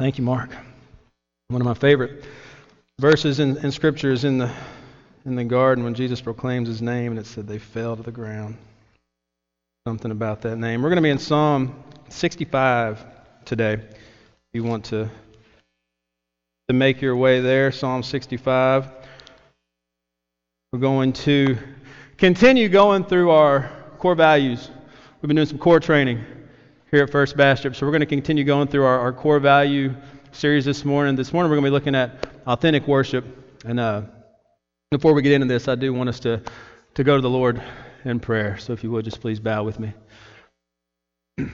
Thank you, Mark. One of my favorite verses in, in Scripture is in the, in the garden when Jesus proclaims his name, and it said they fell to the ground. Something about that name. We're going to be in Psalm 65 today. If you want to, to make your way there, Psalm 65. We're going to continue going through our core values. We've been doing some core training here at First Baptist. So we're going to continue going through our, our core value series this morning. This morning we're going to be looking at authentic worship. And uh, before we get into this, I do want us to, to go to the Lord in prayer. So if you would, just please bow with me.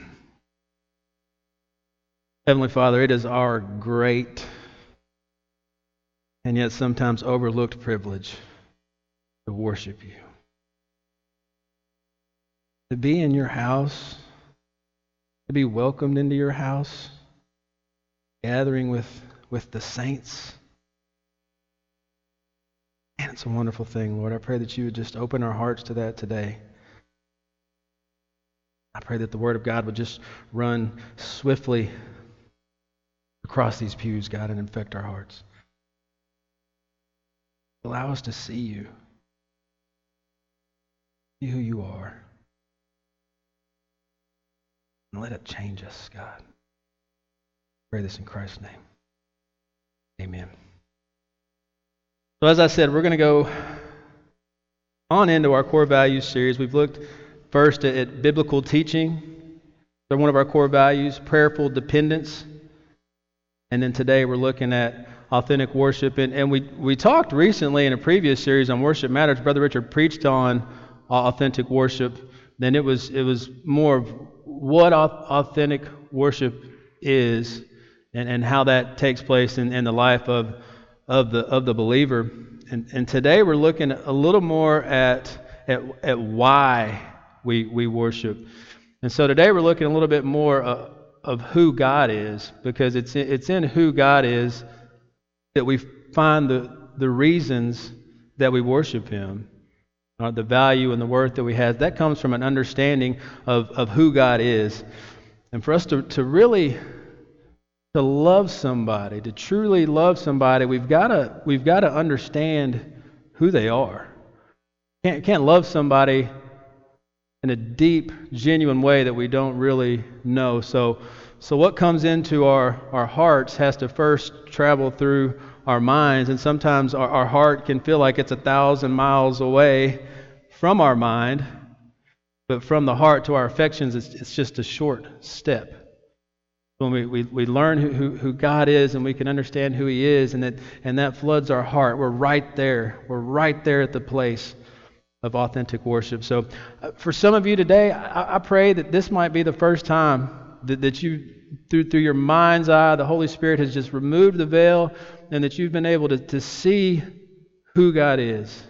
Heavenly Father, it is our great and yet sometimes overlooked privilege to worship you. To be in your house to be welcomed into your house, gathering with, with the saints. And it's a wonderful thing, Lord. I pray that you would just open our hearts to that today. I pray that the Word of God would just run swiftly across these pews, God, and infect our hearts. Allow us to see you, see who you are. And let it change us, God. Pray this in Christ's name. Amen. So, as I said, we're going to go on into our core values series. We've looked first at, at biblical teaching. They're one of our core values, prayerful dependence. And then today we're looking at authentic worship. And, and we, we talked recently in a previous series on Worship Matters. Brother Richard preached on uh, authentic worship. Then it was, it was more of what authentic worship is and, and how that takes place in, in the life of, of, the, of the believer. And, and today we're looking a little more at, at, at why we, we worship. And so today we're looking a little bit more uh, of who God is because it's in, it's in who God is that we find the, the reasons that we worship Him uh, the value and the worth that we have, that comes from an understanding of, of who God is. And for us to, to really to love somebody, to truly love somebody, we've got we've to understand who they are. Can't can't love somebody in a deep, genuine way that we don't really know. So so what comes into our, our hearts has to first travel through our minds, and sometimes our, our heart can feel like it's a thousand miles away from our mind, but from the heart to our affections, it's, it's just a short step. When we, we, we learn who, who, who, God is and we can understand who He is, and that, and that floods our heart, we're right there. We're right there at the place of authentic worship. So, uh, for some of you today, I, I, pray that this might be the first time that, that you, through, through your mind's eye, the Holy Spirit has just removed the veil and that you've been able to, to see who God is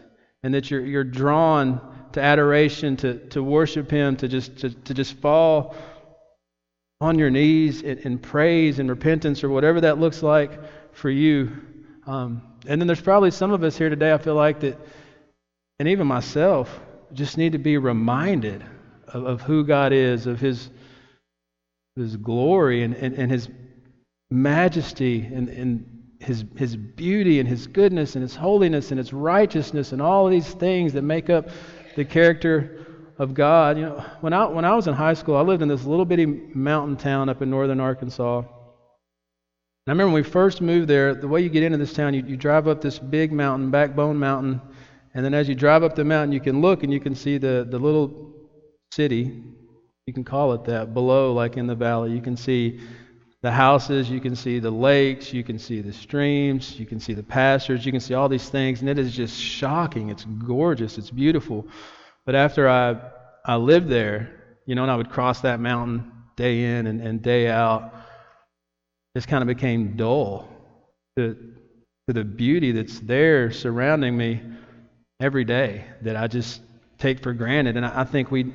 and that you're, you're drawn to adoration, to, to worship Him, to just, to, to just fall on your knees in, in, praise and repentance or whatever that looks like for you. Um, and then there's probably some of us here today, I feel like, that, and even myself, just need to be reminded of, of who God is, of His, His glory and, and, and His majesty and, and his, his beauty and his goodness and his holiness and his righteousness and all these things that make up the character of God. You know, when I, when I was in high school, I lived in this little bitty mountain town up in northern Arkansas. And I remember when we first moved there, the way you get into this town, you, you drive up this big mountain, Backbone Mountain, and then as you drive up the mountain, you can look and you can see the, the little city, you can call it that, below, like in the valley. You can see the houses, you can see the lakes, you can see the streams, you can see the pastures, you can see all these things, and it is just shocking. It's gorgeous, it's beautiful. But after I, I lived there, you know, and I would cross that mountain day in and, and day out, just kind of became dull to, to the beauty that's there surrounding me every day that I just take for granted. And I, I think we,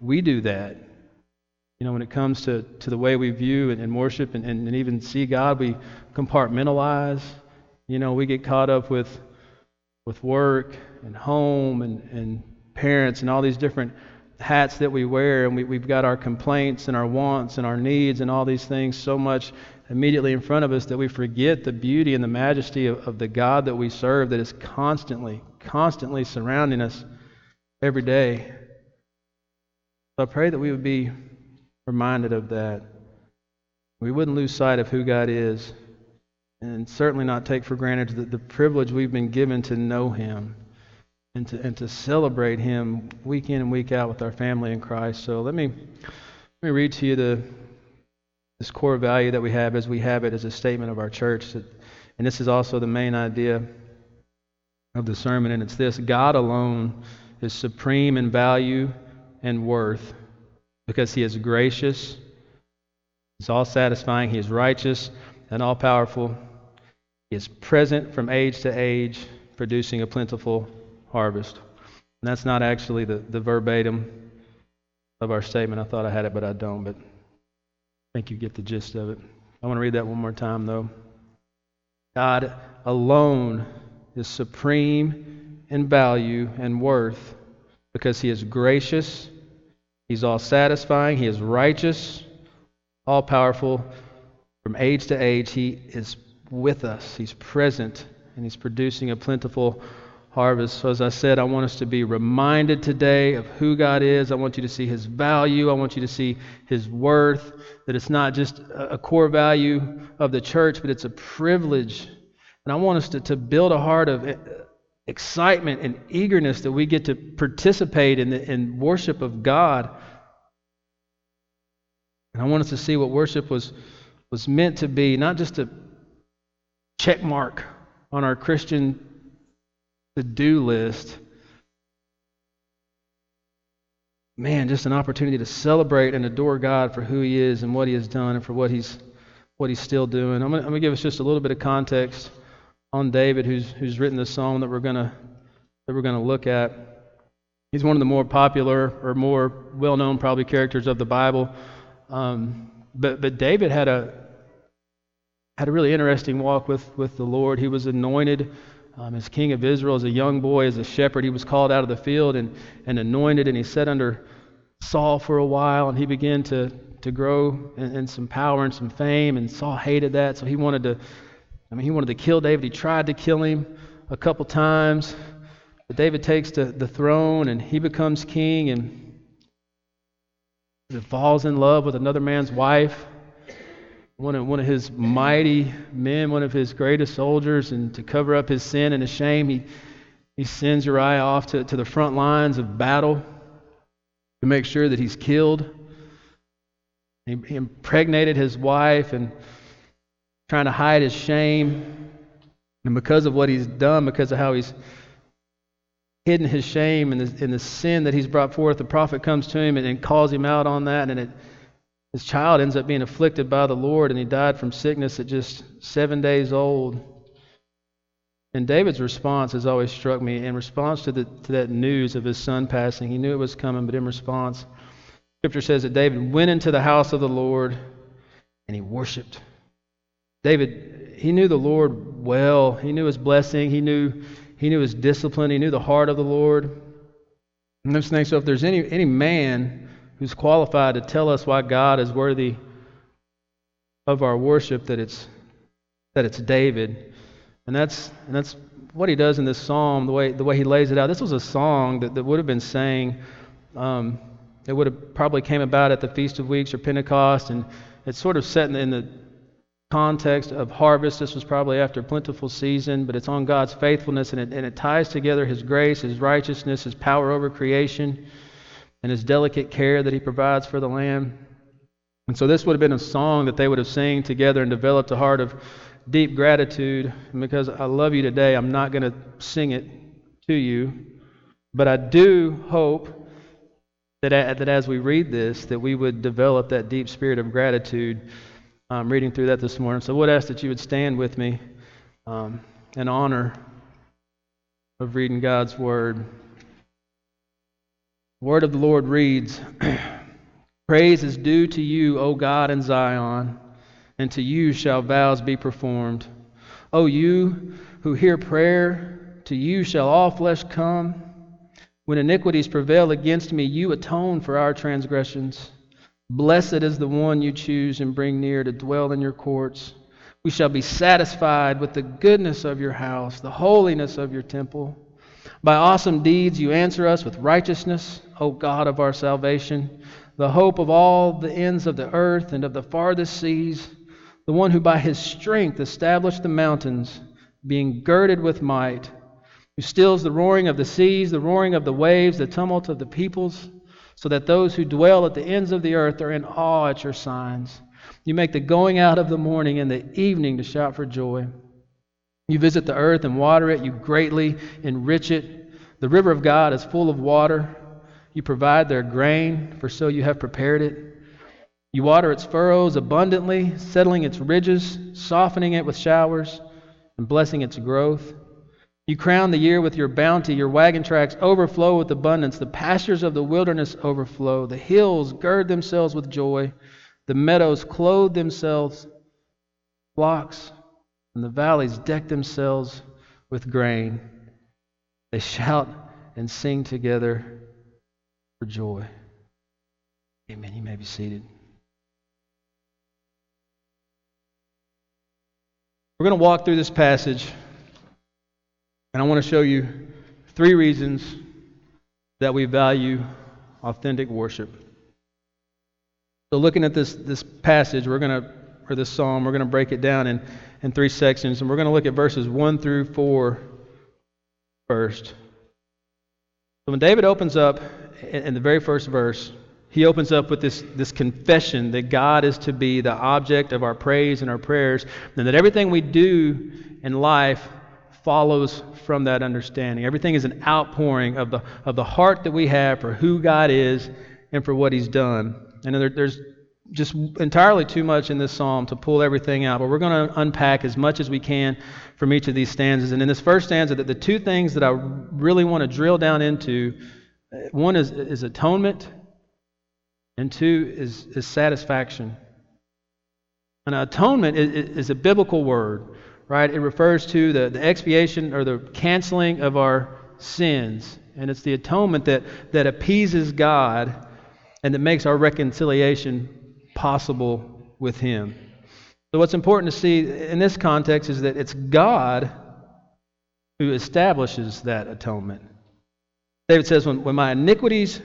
we do that you know, when it comes to, to the way we view and, and worship and, and, and even see God, we compartmentalize. You know, we get caught up with with work and home and, and parents and all these different hats that we wear, and we, we've got our complaints and our wants and our needs and all these things so much immediately in front of us that we forget the beauty and the majesty of, of the God that we serve that is constantly, constantly surrounding us every day. So I pray that we would be reminded of that. We wouldn't lose sight of who God is, and certainly not take for granted the, the privilege we've been given to know Him and to, and to celebrate Him week in and week out with our family in Christ. So let me, let me read to you the, this core value that we have as we have it as a statement of our church. And this is also the main idea of the sermon, and it's this God alone is supreme in value and worth because He is gracious, He's all satisfying, He is righteous and all powerful. He is present from age to age, producing a plentiful harvest. And that's not actually the, the verbatim of our statement. I thought I had it, but I don't. But I think you get the gist of it. I want to read that one more time, though. God alone is supreme in value and worth because He is gracious, He's all satisfying, He is righteous, all powerful. From age to age, He is with us, He's present, and He's producing a plentiful harvest. So, as I said, I want us to be reminded today of who God is. I want you to see His value. I want you to see His worth. That it's not just a core value of the church, but it's a privilege. And I want us to, to build a heart of excitement and eagerness that we get to participate in the in worship of God. And I want us to see what worship was, was meant to be, not just a check mark on our Christian to do list. Man, just an opportunity to celebrate and adore God for who He is and what He has done and for what He's what He's still doing. I'm going to give us just a little bit of context on David, who's who's written the psalm that we're going to that we're going to look at. He's one of the more popular or more well-known, probably characters of the Bible. Um, but but David had a had a really interesting walk with with the Lord. He was anointed um, as king of Israel, as a young boy, as a shepherd, he was called out of the field and, and anointed, and he sat under Saul for a while, and he began to, to grow in, in some power and some fame, and Saul hated that, so he wanted to, I mean, he wanted to kill David. He tried to kill him a couple times, but David takes the, the throne, and he becomes king, and falls in love with another man's wife one of, one of his mighty men, one of his greatest soldiers, and to cover up his sin and his shame, he, he sends Uriah off to, to the front lines of battle to make sure that he's killed. He, he impregnated his wife and trying to hide his shame. And because of what he's done, because of how he's hidden his shame and the, and the sin that he's brought forth, the prophet comes to him and, and calls him out on that, and it his child ends up being afflicted by the Lord, and he died from sickness at just seven days old. And David's response has always struck me. In response to, the, to that news of his son passing, he knew it was coming, but in response, Scripture says that David went into the house of the Lord and he worshiped. David, he knew the Lord well. He knew his blessing. He knew, he knew his discipline. He knew the heart of the Lord. And those saying, So if there's any, any man who's qualified to tell us why God is worthy of our worship, that it's, that it's David. And that's, and that's what he does in this psalm, the way, the way he lays it out. This was a song that, that would have been sang. Um, it would have probably came about at the Feast of Weeks or Pentecost, and it's sort of set in the, in the context of harvest. This was probably after plentiful season, but it's on God's faithfulness, and it, and it ties together His grace, His righteousness, His power over creation and his delicate care that he provides for the lamb. And so this would have been a song that they would have sang together and developed a heart of deep gratitude. And because I love you today, I'm not going to sing it to you, but I do hope that, that as we read this, that we would develop that deep spirit of gratitude. I'm reading through that this morning. So I would ask that you would stand with me um, in honor of reading God's word. The word of the Lord reads Praise is due to you, O God in Zion, and to you shall vows be performed. O you who hear prayer, to you shall all flesh come. When iniquities prevail against me, you atone for our transgressions. Blessed is the one you choose and bring near to dwell in your courts. We shall be satisfied with the goodness of your house, the holiness of your temple. By awesome deeds you answer us with righteousness, O God of our salvation, the hope of all the ends of the earth and of the farthest seas, the one who by his strength established the mountains, being girded with might who stills the roaring of the seas, the roaring of the waves, the tumult of the peoples, so that those who dwell at the ends of the earth are in awe at your signs. You make the going out of the morning and the evening to shout for joy. You visit the earth and water it, you greatly enrich it. The river of God is full of water. You provide their grain, for so you have prepared it. You water its furrows abundantly, settling its ridges, softening it with showers, and blessing its growth. You crown the year with your bounty. Your wagon tracks overflow with abundance. The pastures of the wilderness overflow. The hills gird themselves with joy. The meadows clothe themselves flocks, and the valleys deck themselves with grain. They shout and sing together for joy. Amen. You may be seated. We're going to walk through this passage. And I want to show you three reasons that we value authentic worship. So, looking at this, this passage, we're going to, or this psalm, we're going to break it down in, in three sections. And we're going to look at verses 1 through 4 first. So, when David opens up in, in the very first verse, he opens up with this, this confession that God is to be the object of our praise and our prayers, and that everything we do in life follows from that understanding. Everything is an outpouring of the, of the heart that we have for who God is and for what He's done. And there, there's just entirely too much in this psalm to pull everything out, but we're going to unpack as much as we can from each of these stanzas. And in this first stanza, the, two things that I really want to drill down into uh, one is, is atonement, and two is, is satisfaction. And atonement is, is a biblical word right? It refers to the, the expiation or the canceling of our sins. And it's the atonement that, that appeases God and that makes our reconciliation possible with Him. So, what's important to see in this context is that it's God who establishes that atonement. David says, When, when my iniquities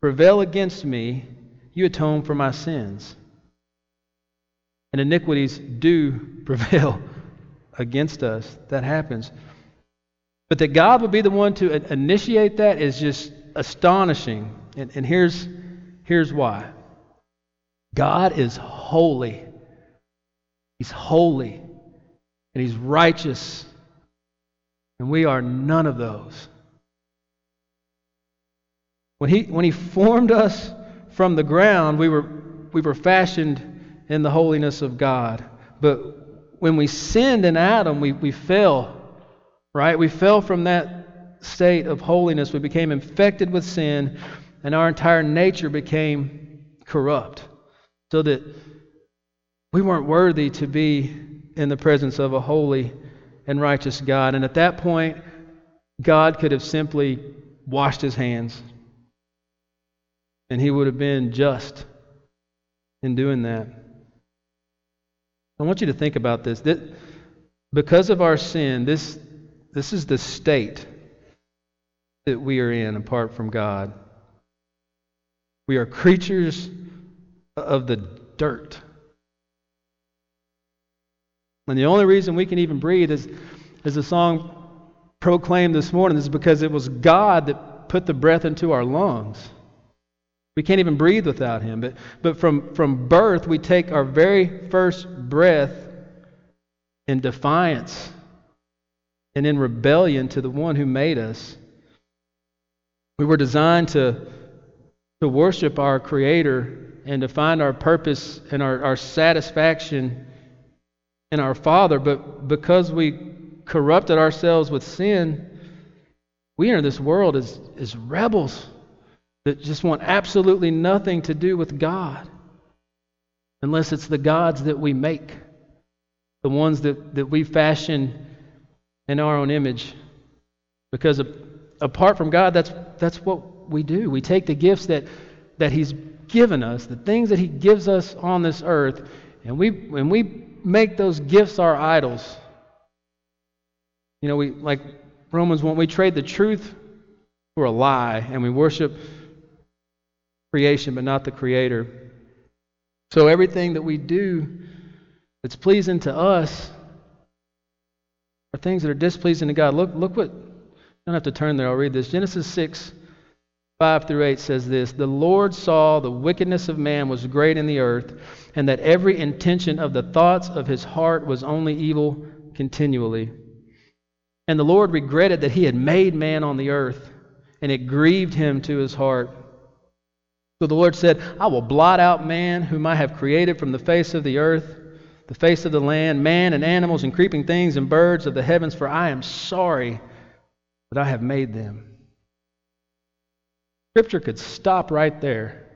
prevail against me, you atone for my sins. And iniquities do prevail against us. That happens. But that God would be the one to initiate that is just astonishing. And, and here's, here's why God is holy. He's holy. And He's righteous. And we are none of those. When He, when he formed us from the ground, we were, we were fashioned in the holiness of God. But when we sinned in Adam, we, we fell, right? We fell from that state of holiness. We became infected with sin, and our entire nature became corrupt. So that we weren't worthy to be in the presence of a holy and righteous God. And at that point, God could have simply washed his hands, and he would have been just in doing that. I want you to think about this. That because of our sin, this, this is the state that we are in apart from God. We are creatures of the dirt. And the only reason we can even breathe is, as the song proclaimed this morning, is because it was God that put the breath into our lungs. We can't even breathe without him. But, but from, from birth, we take our very first breath in defiance and in rebellion to the one who made us. We were designed to, to worship our Creator and to find our purpose and our, our satisfaction in our Father. But because we corrupted ourselves with sin, we enter this world as, as rebels that just want absolutely nothing to do with God unless it's the gods that we make, the ones that, that we fashion in our own image. Because apart from God, that's, that's what we do. We take the gifts that, that He's given us, the things that He gives us on this earth, and we, and we make those gifts our idols. You know, we like Romans 1, we trade the truth for a lie, and we worship creation but not the Creator. So everything that we do that's pleasing to us are things that are displeasing to God. Look, look what, you don't have to turn there, I'll read this. Genesis 6, 5 through 8 says this The Lord saw the wickedness of man was great in the earth, and that every intention of the thoughts of his heart was only evil continually. And the Lord regretted that he had made man on the earth, and it grieved him to his heart. So the Lord said, I will blot out man whom I have created from the face of the earth, the face of the land, man and animals and creeping things and birds of the heavens, for I am sorry that I have made them. Scripture could stop right there.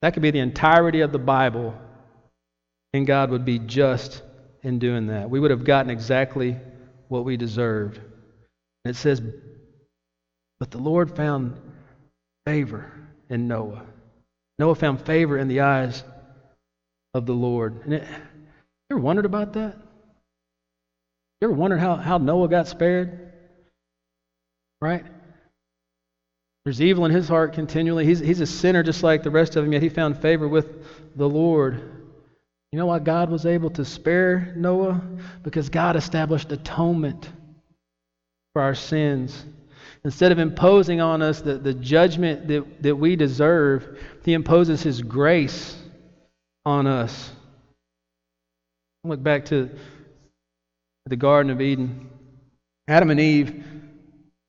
That could be the entirety of the Bible, and God would be just in doing that. We would have gotten exactly what we deserved. And it says, But the Lord found favor in Noah. Noah found favor in the eyes of the Lord. And it, you ever wondered about that? You ever wondered how, how Noah got spared? Right? There's evil in his heart continually. He's, he's a sinner just like the rest of them, yet he found favor with the Lord. You know why God was able to spare Noah? Because God established atonement for our sins. Instead of imposing on us the, the judgment that, that we deserve, He imposes His grace on us. Look back to the Garden of Eden. Adam and Eve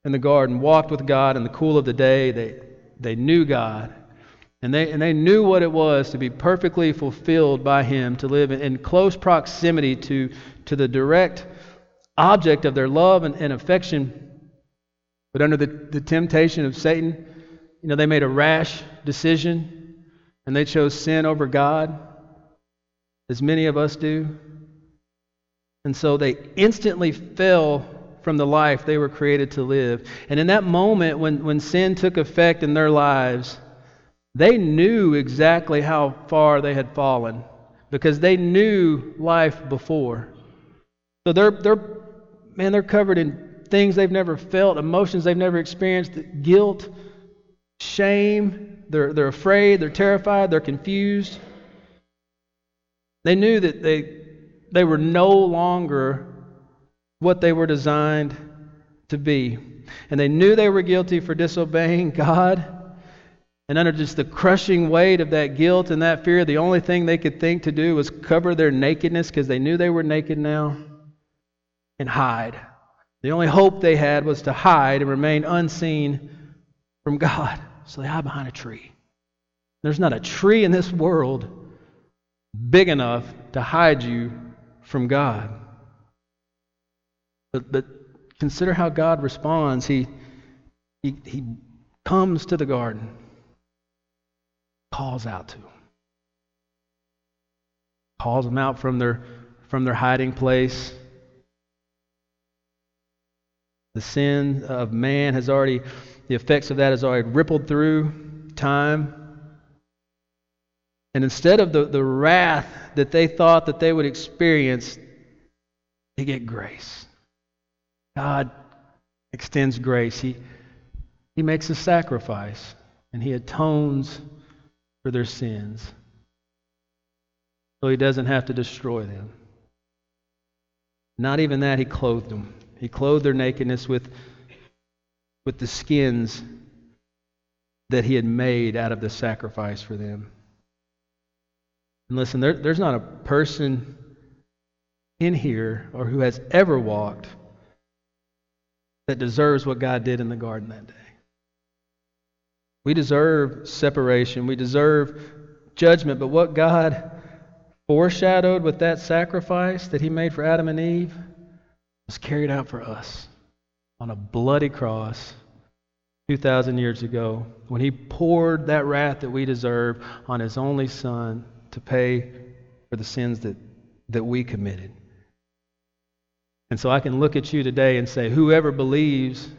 in the garden walked with God in the cool of the day. They, they knew God. And they, and they knew what it was to be perfectly fulfilled by Him, to live in, close proximity to, to the direct object of their love and, and affection. But under the, the temptation of Satan, you know, they made a rash decision and they chose sin over God, as many of us do. And so they instantly fell from the life they were created to live. And in that moment, when, when sin took effect in their lives, they knew exactly how far they had fallen because they knew life before. So they're, they're man, they're covered in things they've never felt, emotions they've never experienced, guilt, shame. They're, they're afraid, they're terrified, they're confused. They knew that they, they were no longer what they were designed to be. And they knew they were guilty for disobeying God. And under just the crushing weight of that guilt and that fear, the only thing they could think to do was cover their nakedness because they knew they were naked now and hide. The only hope they had was to hide and remain unseen from God. So they hide behind a tree. There's not a tree in this world big enough to hide you from God. But, but consider how God responds. He, he, he comes to the garden, calls out to them, calls them out from their, from their hiding place. The sin of man has already, the effects of that has already rippled through time. And instead of the, the wrath that they thought that they would experience, they get grace. God extends grace. He, he makes a sacrifice and he atones for their sins. So he doesn't have to destroy them. Not even that, he clothed them. He clothed their nakedness with, with the skins that he had made out of the sacrifice for them. And listen, there, there's not a person in here or who has ever walked that deserves what God did in the garden that day. We deserve separation, we deserve judgment, but what God foreshadowed with that sacrifice that He made for Adam and Eve was carried out for us on a bloody cross 2,000 years ago when He poured that wrath that we deserve on His only Son to pay for the sins that, that we committed. And so I can look at you today and say, whoever believes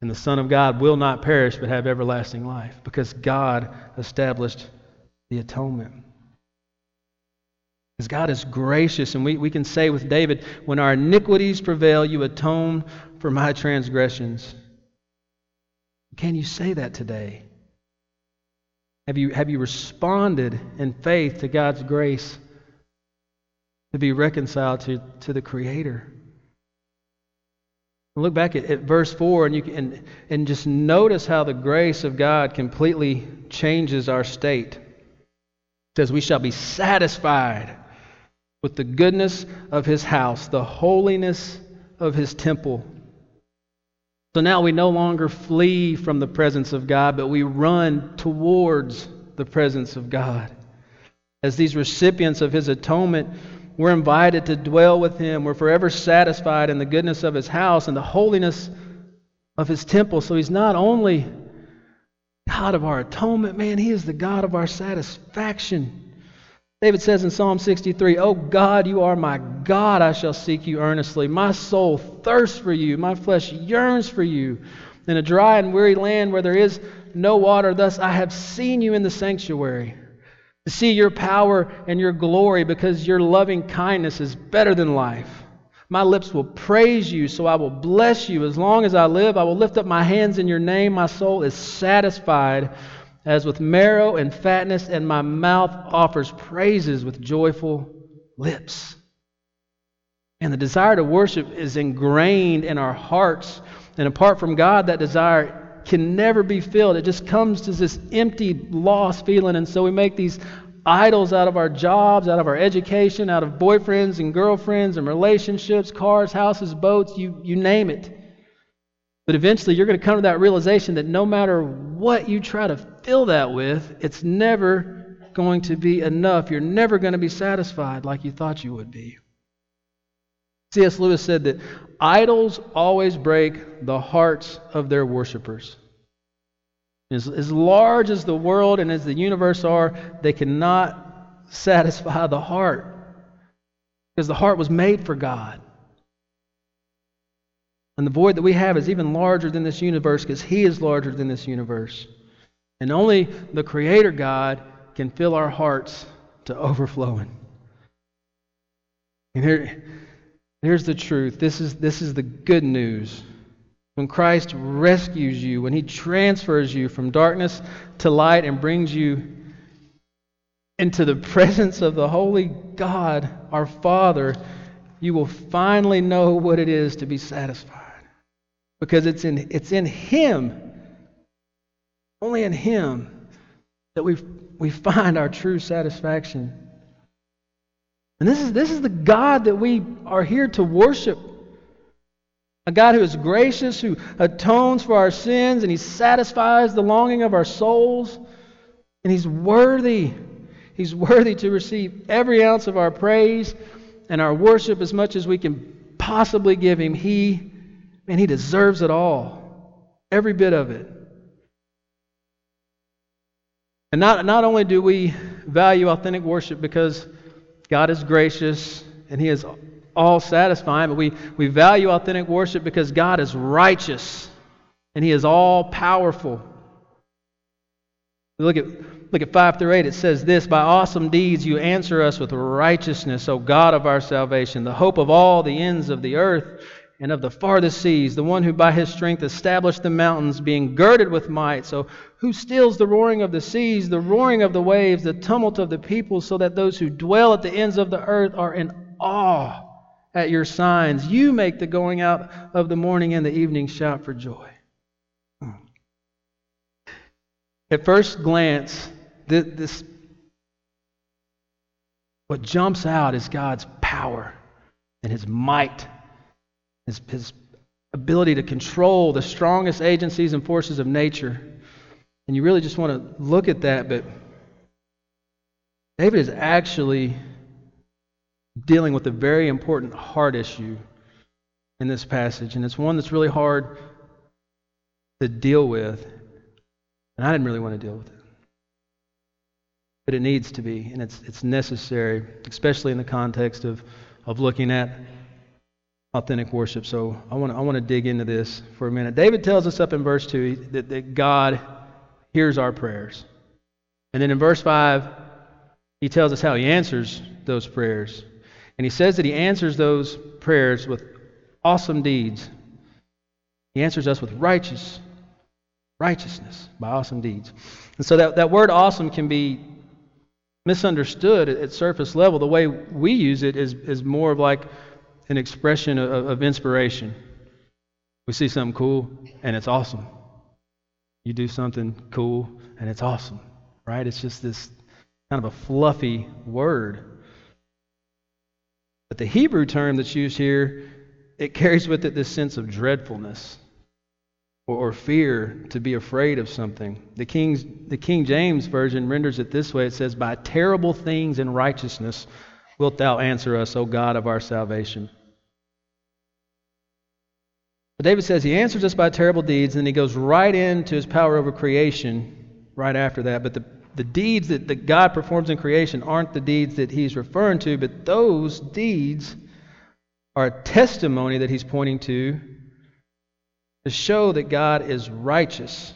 in the Son of God will not perish but have everlasting life because God established the atonement. Because God is gracious, and we, we can say with David, When our iniquities prevail, you atone for my transgressions. Can you say that today? Have you, have you responded in faith to God's grace to be reconciled to, to the Creator? Look back at, at verse 4 and, you can, and, and just notice how the grace of God completely changes our state. It says, We shall be satisfied with the goodness of his house, the holiness of his temple. So now we no longer flee from the presence of God, but we run towards the presence of God. As these recipients of his atonement, we're invited to dwell with him. We're forever satisfied in the goodness of his house and the holiness of his temple. So he's not only God of our atonement, man, he is the God of our satisfaction. David says in Psalm 63, Oh God, you are my God, I shall seek you earnestly. My soul thirsts for you, my flesh yearns for you. In a dry and weary land where there is no water, thus I have seen you in the sanctuary. To see your power and your glory, because your loving kindness is better than life. My lips will praise you, so I will bless you. As long as I live, I will lift up my hands in your name. My soul is satisfied as with marrow and fatness, and my mouth offers praises with joyful lips. And the desire to worship is ingrained in our hearts. And apart from God, that desire can never be filled. It just comes to this empty, lost feeling. And so we make these idols out of our jobs, out of our education, out of boyfriends and girlfriends and relationships, cars, houses, boats, you, you name it. But eventually you're going to come to that realization that no matter what you try to fill that with, it's never going to be enough. You're never going to be satisfied like you thought you would be. C.S. Lewis said that idols always break the hearts of their worshippers. As, as large as the world and as the universe are, they cannot satisfy the heart because the heart was made for God. And the void that we have is even larger than this universe because He is larger than this universe. And only the Creator God can fill our hearts to overflowing. And here, here's the truth this is, this is the good news. When Christ rescues you, when He transfers you from darkness to light and brings you into the presence of the Holy God, our Father, you will finally know what it is to be satisfied because it's in, it's in Him, only in Him, that we, we find our true satisfaction. And this is, this is the God that we are here to worship. A God who is gracious, who atones for our sins, and He satisfies the longing of our souls. And He's worthy. He's worthy to receive every ounce of our praise and our worship as much as we can possibly give Him. He Man, he deserves it all. Every bit of it. And not, not only do we value authentic worship because God is gracious and He is all satisfying, but we, we value authentic worship because God is righteous and He is all powerful. Look at, look at 5 through 8. It says this By awesome deeds you answer us with righteousness, O God of our salvation, the hope of all the ends of the earth and of the farthest seas, the one who by his strength established the mountains, being girded with might. So, who stills the roaring of the seas, the roaring of the waves, the tumult of the people, so that those who dwell at the ends of the earth are in awe at your signs? You make the going out of the morning and the evening shout for joy. Hmm. At first glance, this what jumps out is God's power and his might his, his ability to control the strongest agencies and forces of nature. And you really just want to look at that, but David is actually dealing with a very important heart issue in this passage, and it's one that's really hard to deal with. And I didn't really want to deal with it. But it needs to be, and it's, it's necessary, especially in the context of, of looking at authentic worship. So I want to I want to dig into this for a minute. David tells us up in verse 2 that, that God hears our prayers. And then in verse 5, he tells us how he answers those prayers. And he says that he answers those prayers with awesome deeds. He answers us with righteous righteousness by awesome deeds. And so that, that word awesome can be misunderstood at, at surface level. The way we use it is, is more of like an expression of, of inspiration. We see something cool and it's awesome. You do something cool and it's awesome, right? It's just this kind of a fluffy word. But the Hebrew term that's used here, it carries with it this sense of dreadfulness or, or fear to be afraid of something. The, King's, the King James Version renders it this way it says, By terrible things and righteousness wilt thou answer us, O God of our salvation. But David says he answers us by terrible deeds, and then he goes right into his power over creation right after that. But the, the deeds that, that God performs in creation aren't the deeds that he's referring to, but those deeds are a testimony that he's pointing to to show that God is righteous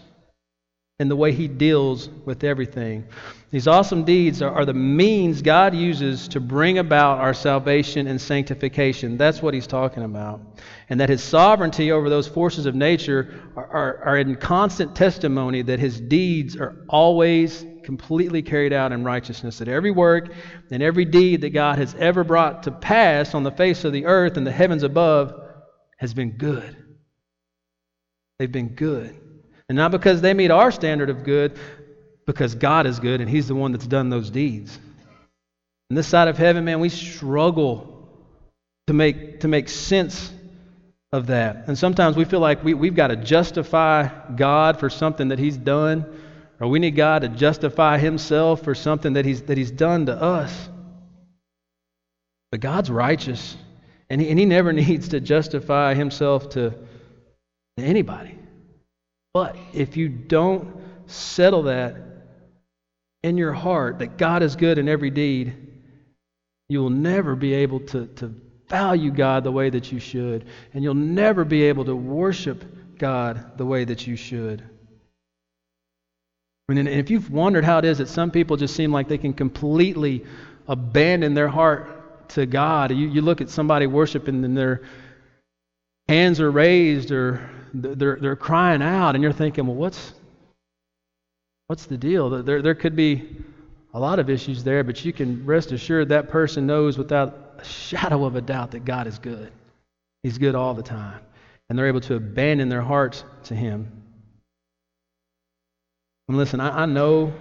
in the way he deals with everything. These awesome deeds are, are, the means God uses to bring about our salvation and sanctification. That's what he's talking about. And that his sovereignty over those forces of nature are, are, are in constant testimony that his deeds are always completely carried out in righteousness. That every work and every deed that God has ever brought to pass on the face of the earth and the heavens above has been good. They've been good. And not because they meet our standard of good, because God is good and He's the one that's done those deeds. On this side of heaven, man, we struggle to make, to make sense of that. And sometimes we feel like we, we've got to justify God for something that He's done, or we need God to justify Himself for something that He's, that he's done to us. But God's righteous, and he, and he never needs to justify Himself to to anybody. But if you don't settle that in your heart, that God is good in every deed, you will never be able to, to value God the way that you should. And you'll never be able to worship God the way that you should. And if you've wondered how it is that some people just seem like they can completely abandon their heart to God, you, you look at somebody worshiping and their hands are raised or they're, they're crying out, and you're thinking, well, what's, what's the deal? There, there could be a lot of issues there, but you can rest assured that person knows without a shadow of a doubt that God is good. He's good all the time. And they're able to abandon their hearts to Him. And listen, I, I know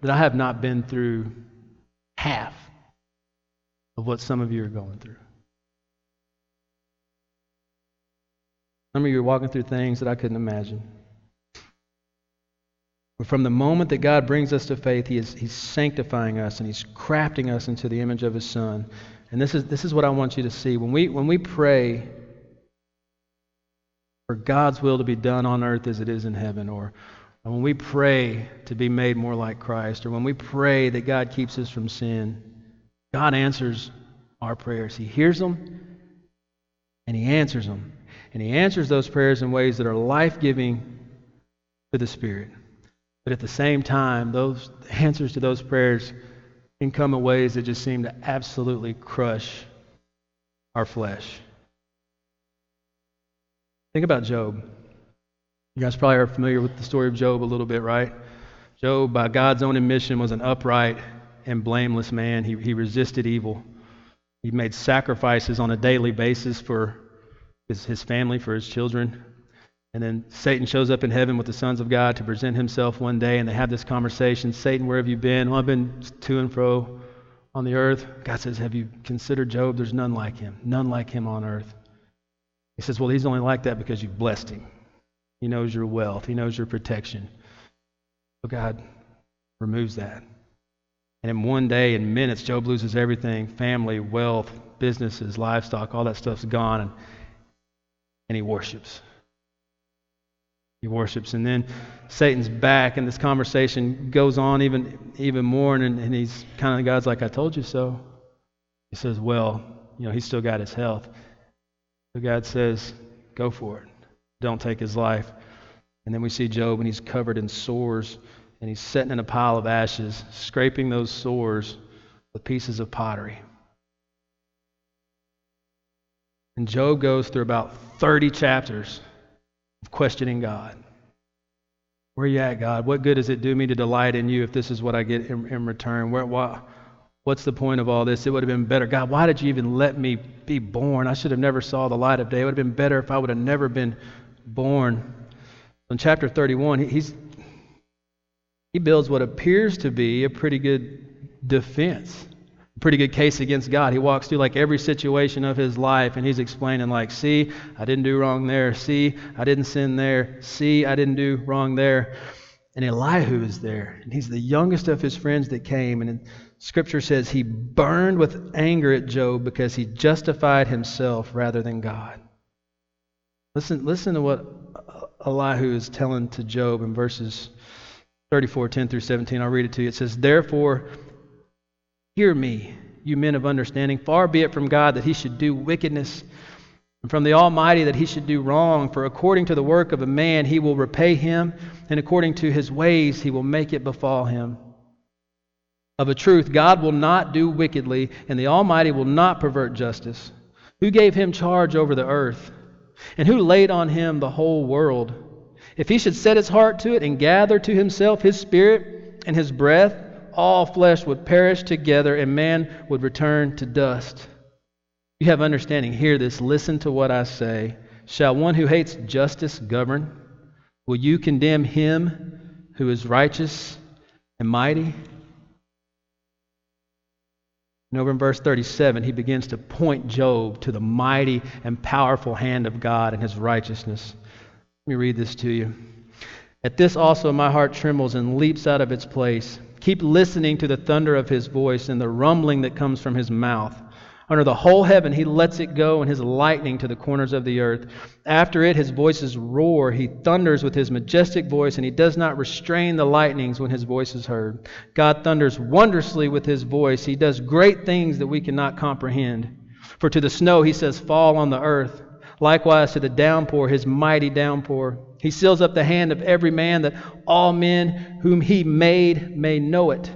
that I have not been through half of what some of you are going through. Some of you are walking through things that I couldn't imagine. But from the moment that God brings us to faith, he is, He's sanctifying us and He's crafting us into the image of His Son. And this is, this is what I want you to see. When we, when we pray for God's will to be done on earth as it is in heaven, or when we pray to be made more like Christ, or when we pray that God keeps us from sin, God answers our prayers. He hears them and He answers them. And He answers those prayers in ways that are life giving to the Spirit. But at the same time, those answers to those prayers can come in ways that just seem to absolutely crush our flesh. Think about Job. You guys probably are familiar with the story of Job a little bit, right? Job, by God's own admission, was an upright and blameless man. He, he resisted evil. He made sacrifices on a daily basis for his, his family, for his children. And then Satan shows up in heaven with the sons of God to present himself one day, and they have this conversation Satan, where have you been? Well, I've been to and fro on the earth. God says, Have you considered Job? There's none like him, none like him on earth. He says, Well, he's only like that because you've blessed him. He knows your wealth, he knows your protection. So God removes that. And in one day, in minutes, Job loses everything family, wealth, businesses, livestock, all that stuff's gone. And and he worships. He worships. And then Satan's back, and this conversation goes on even, even more. And, and he's kind of, God's like, I told you so. He says, Well, you know, he's still got his health. So God says, Go for it. Don't take his life. And then we see Job, and he's covered in sores, and he's sitting in a pile of ashes, scraping those sores with pieces of pottery. And Job goes through about 30 chapters of questioning God. Where are you at, God? What good does it do me to delight in you if this is what I get in, in return? Where, what, what's the point of all this? It would have been better. God, why did you even let me be born? I should have never saw the light of day. It would have been better if I would have never been born. In chapter 31, he's, he builds what appears to be a pretty good defense pretty good case against God. He walks through like every situation of his life and he's explaining like, "See, I didn't do wrong there. See, I didn't sin there. See, I didn't do wrong there." And Elihu is there, and he's the youngest of his friends that came and scripture says he burned with anger at Job because he justified himself rather than God. Listen listen to what Elihu is telling to Job in verses 34, 10 through 17. I'll read it to you. It says, Therefore, Hear me, you men of understanding. Far be it from God that he should do wickedness, and from the Almighty that he should do wrong. For according to the work of a man he will repay him, and according to his ways he will make it befall him. Of a truth, God will not do wickedly, and the Almighty will not pervert justice. Who gave him charge over the earth? And who laid on him the whole world? If he should set his heart to it and gather to himself his spirit and his breath, all flesh would perish together and man would return to dust. You have understanding. Hear this. Listen to what I say. Shall one who hates justice govern? Will you condemn him who is righteous and mighty? And over in verse 37, he begins to point Job to the mighty and powerful hand of God and his righteousness. Let me read this to you. At this also my heart trembles and leaps out of its place. Keep listening to the thunder of his voice and the rumbling that comes from his mouth. Under the whole heaven, he lets it go, and his lightning to the corners of the earth. After it, his voices roar. He thunders with his majestic voice, and he does not restrain the lightnings when his voice is heard. God thunders wondrously with his voice. He does great things that we cannot comprehend. For to the snow, he says, Fall on the earth. Likewise to the downpour, his mighty downpour. He seals up the hand of every man that all men whom he made may know it.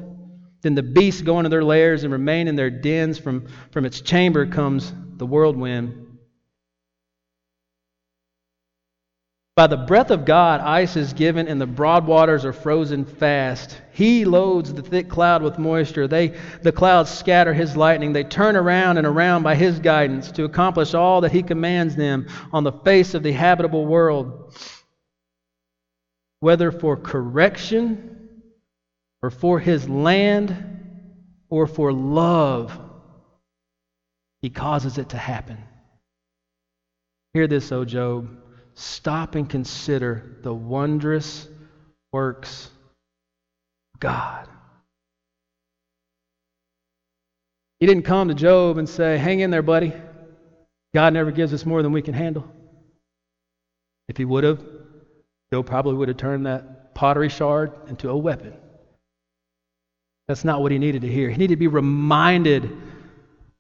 Then the beasts go into their lairs and remain in their dens. From, from its chamber comes the whirlwind. By the breath of God, ice is given, and the broad waters are frozen fast. He loads the thick cloud with moisture. They, the clouds scatter his lightning. They turn around and around by his guidance to accomplish all that he commands them on the face of the habitable world whether for correction or for his land or for love, he causes it to happen. Hear this, O Job. Stop and consider the wondrous works of God. He didn't come to Job and say, Hang in there, buddy. God never gives us more than we can handle. If he would have, Job probably would have turned that pottery shard into a weapon. That's not what he needed to hear. He needed to be reminded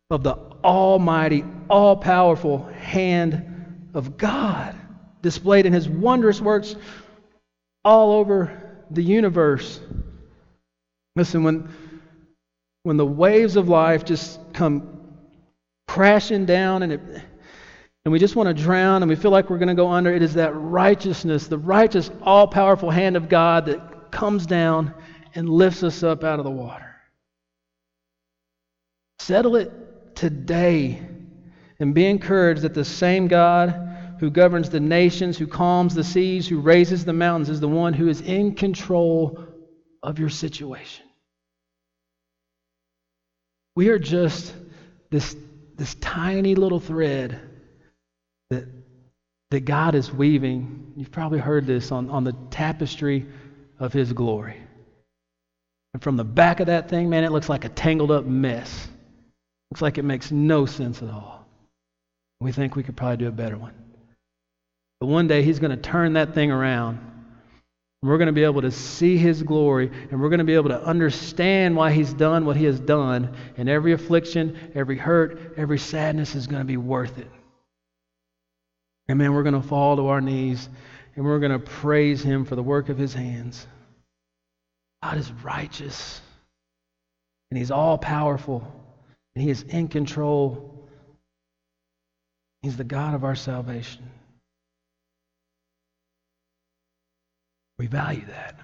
of the almighty, all powerful hand of God displayed in his wondrous works all over the universe. Listen, when, when the waves of life just come crashing down and it, and we just want to drown and we feel like we're going to go under, it is that righteousness, the righteous, all powerful hand of God that comes down and lifts us up out of the water. Settle it today and be encouraged that the same God who governs the nations, who calms the seas, who raises the mountains, is the one who is in control of your situation. We are just this, this tiny little thread that God is weaving. You've probably heard this on, on the tapestry of His glory. And from the back of that thing, man, it looks like a tangled up mess. Looks like it makes no sense at all. We think we could probably do a better one. But one day He's going to turn that thing around. And we're going to be able to see His glory, and we're going to be able to understand why He's done what He has done. And every affliction, every hurt, every sadness is going to be worth it. And man, we're going to fall to our knees and we're going to praise him for the work of his hands. God is righteous and he's all powerful and he is in control. He's the God of our salvation. We value that.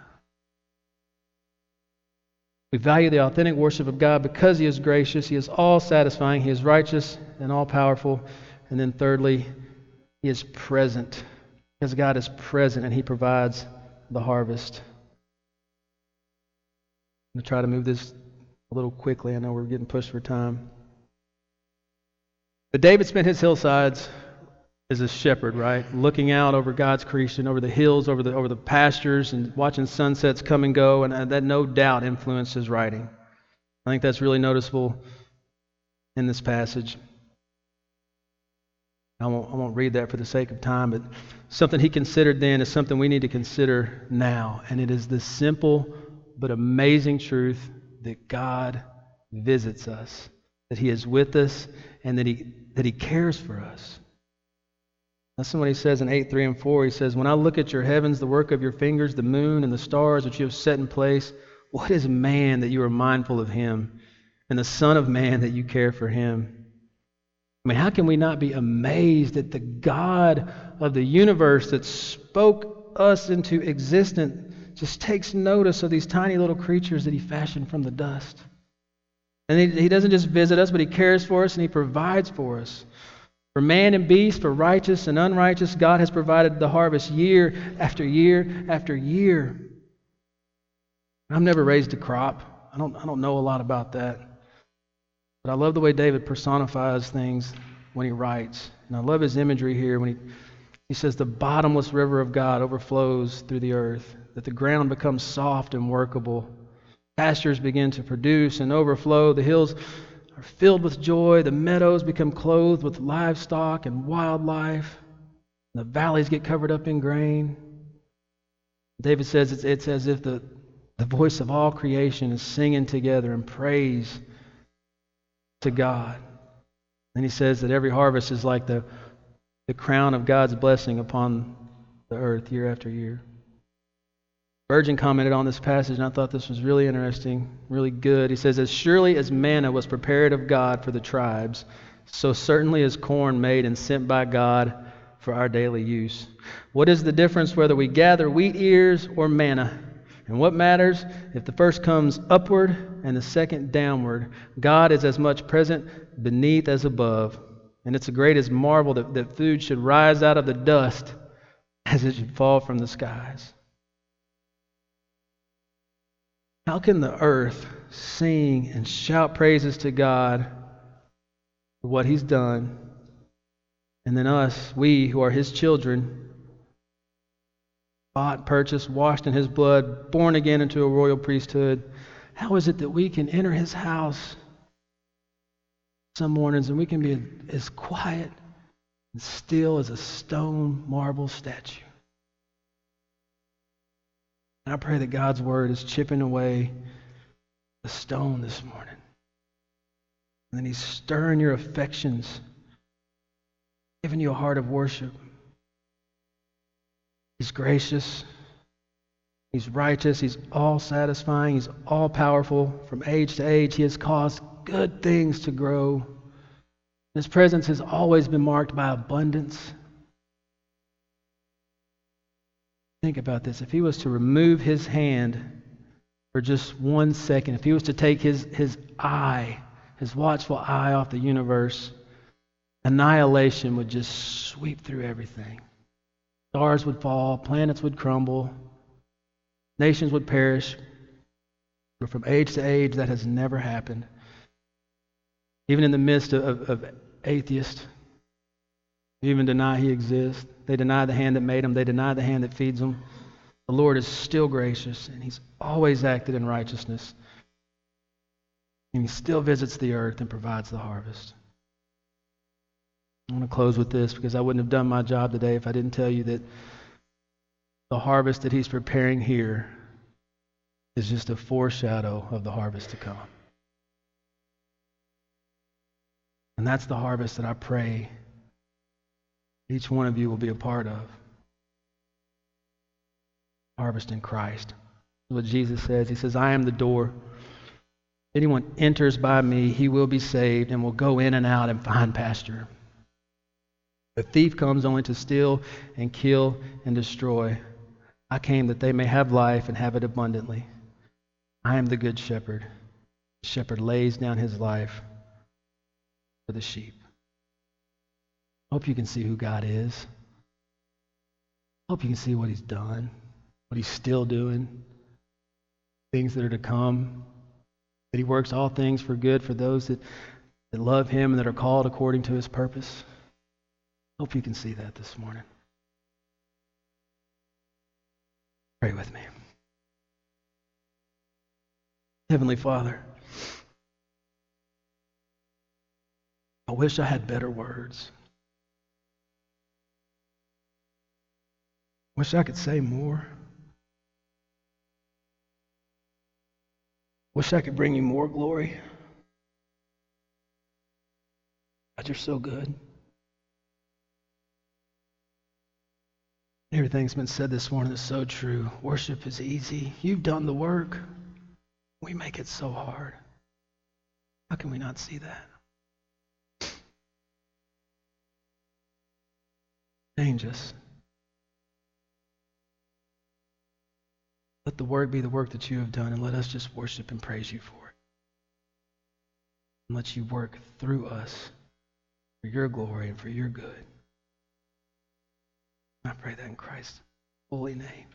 We value the authentic worship of God because He is gracious, He is all satisfying, He is righteous and all powerful. And then, thirdly, Is present because God is present and He provides the harvest. I'm going to try to move this a little quickly. I know we're getting pushed for time. But David spent his hillsides as a shepherd, right? Looking out over God's creation, over the hills, over the, over the pastures, and watching sunsets come and go, and uh, that no doubt influenced his writing. I think that's really noticeable in this passage. I won't, I won't read that for the sake of time, but something he considered then is something we need to consider now. And it is the simple but amazing truth that God visits us, that he is with us, and that he, that he cares for us. That's what he says in 8, 3, and 4. He says, When I look at your heavens, the work of your fingers, the moon and the stars which you have set in place, what is man that you are mindful of him, and the Son of Man that you care for him? I mean, how can we not be amazed at the God of the universe that spoke us into existence just takes notice of these tiny little creatures that he fashioned from the dust? And he, he doesn't just visit us, but he cares for us and he provides for us. For man and beast, for righteous and unrighteous, God has provided the harvest year after year after year. I've never raised a crop. I don't, I don't know a lot about that. But I love the way David personifies things when he writes. And I love his imagery here when he, he says, The bottomless river of God overflows through the earth, that the ground becomes soft and workable. Pastures begin to produce and overflow. The hills are filled with joy. The meadows become clothed with livestock and wildlife. The valleys get covered up in grain. David says it's, it's as if the, the voice of all creation is singing together in praise to God. Then he says that every harvest is like the, the crown of God's blessing upon the earth year after year. Spurgeon commented on this passage, and I thought this was really interesting, really good. He says, As surely as manna was prepared of God for the tribes, so certainly is corn made and sent by God for our daily use. What is the difference whether we gather wheat ears or manna? And what matters if the first comes upward and the second downward? God is as much present beneath as above. And it's the greatest marvel that, that food should rise out of the dust as it should fall from the skies. How can the earth sing and shout praises to God for what He's done? And then us, we who are His children, bought, purchased, washed in His blood, born again into a royal priesthood, how is it that we can enter His house some mornings and we can be as quiet and still as a stone marble statue? And I pray that God's word is chipping away the stone this morning. And then He's stirring your affections, giving you a heart of worship. He's gracious. He's righteous. He's all satisfying. He's all powerful. From age to age, He has caused good things to grow. His presence has always been marked by abundance Think about this. If he was to remove his hand for just one second, if he was to take his, his eye, his watchful eye off the universe, annihilation would just sweep through everything. Stars would fall, planets would crumble, nations would perish. But from age to age, that has never happened. Even in the midst of, of, atheists, even deny he exists. They deny the hand that made them. They deny the hand that feeds them. The Lord is still gracious, and He's always acted in righteousness. And He still visits the earth and provides the harvest. I want to close with this because I wouldn't have done my job today if I didn't tell you that the harvest that He's preparing here is just a foreshadow of the harvest to come. And that's the harvest that I pray each one of you will be a part of. Harvest in Christ. What Jesus says. He says, I am the door. If anyone enters by me, he will be saved and will go in and out and find pasture. The thief comes only to steal and kill and destroy. I came that they may have life and have it abundantly. I am the good shepherd. The shepherd lays down his life for the sheep. Hope you can see who God is. Hope you can see what he's done, what he's still doing, things that are to come. That he works all things for good for those that, that love him and that are called according to his purpose. Hope you can see that this morning. Pray with me. Heavenly Father, I wish I had better words. Wish I could say more. Wish I could bring you more glory. God, you're so good. Everything's been said this morning is so true. Worship is easy. You've done the work. We make it so hard. How can we not see that? Change us. Let the work be the work that you have done, and let us just worship and praise you for it. And let you work through us for your glory and for your good. I pray that in Christ's holy name.